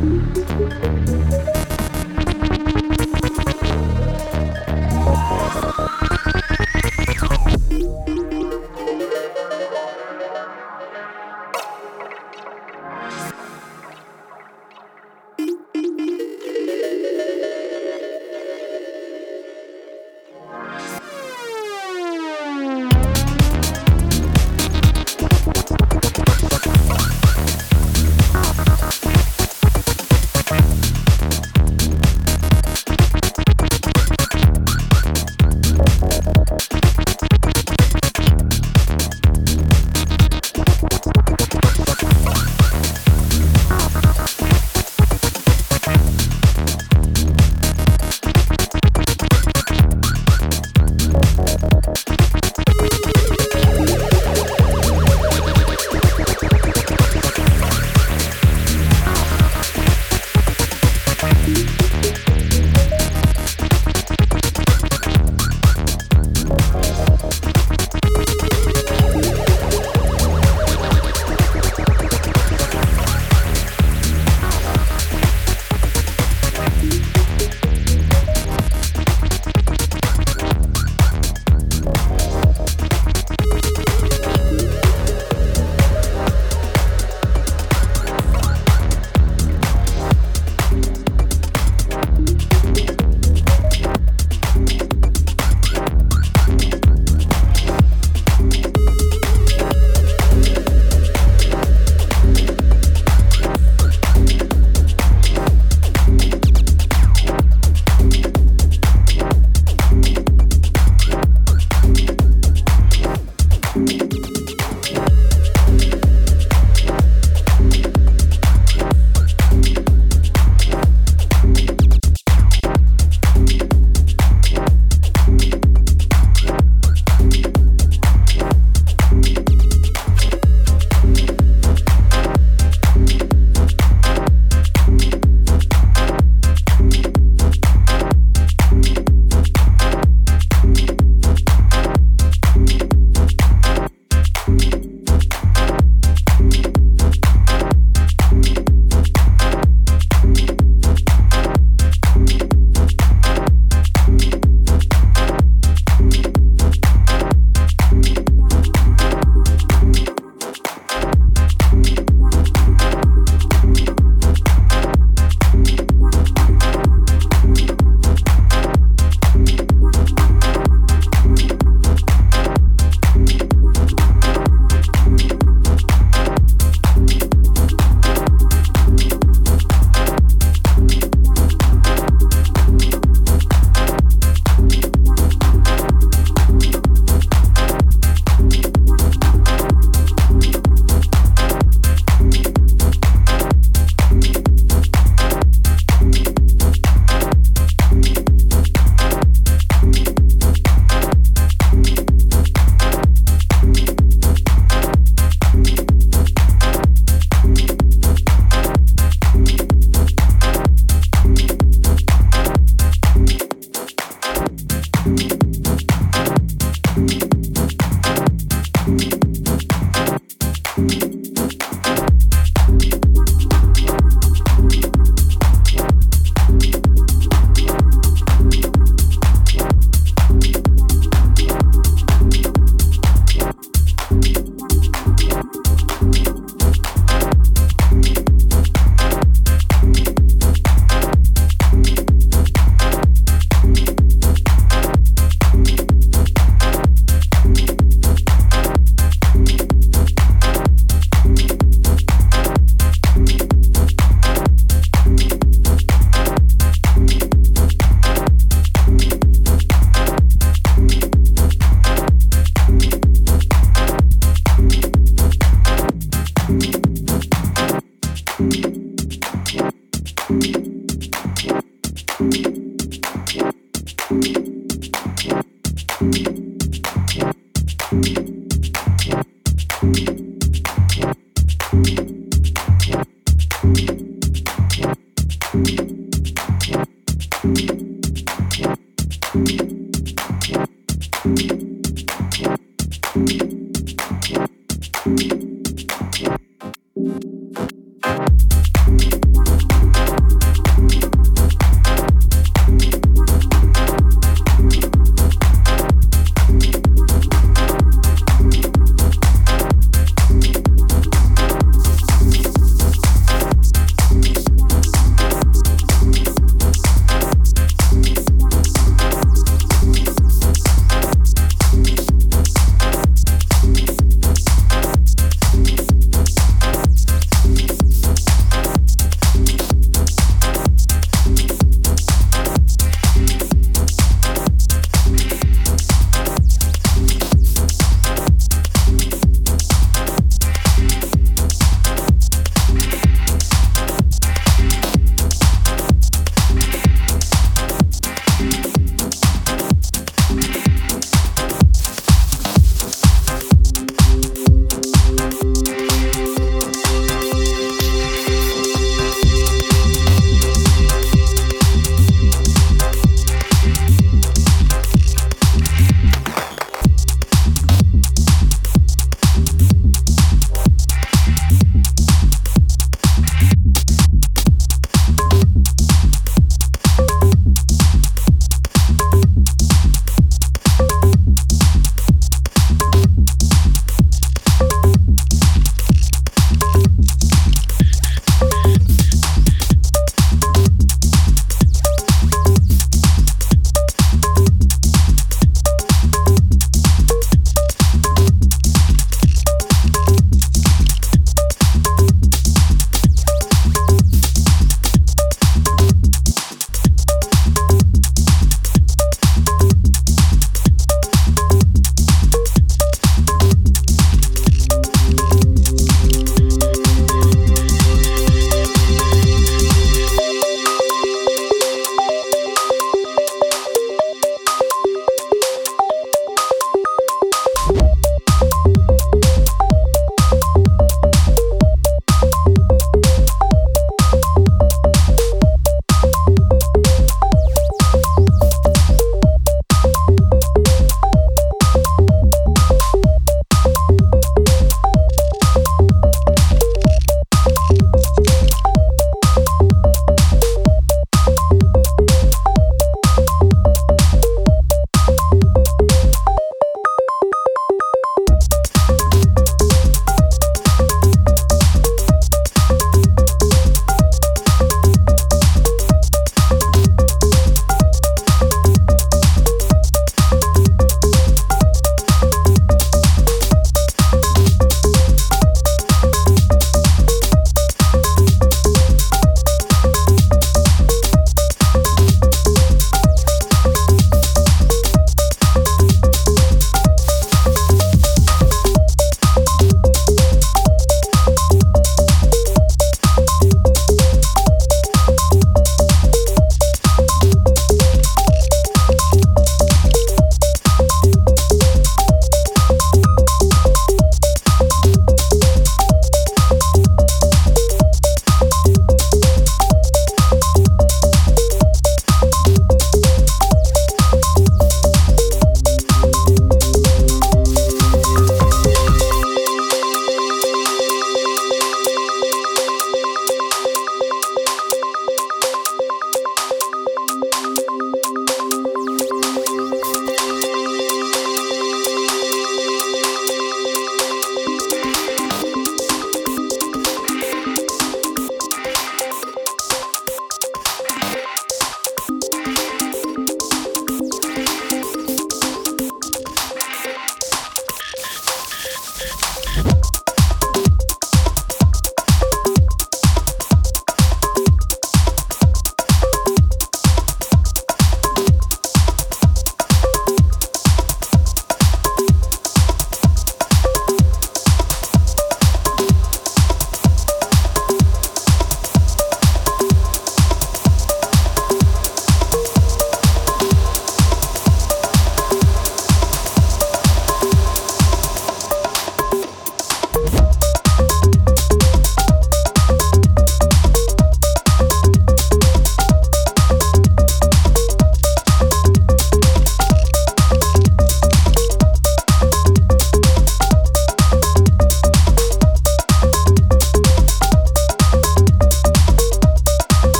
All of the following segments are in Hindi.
Música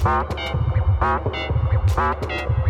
Thank you.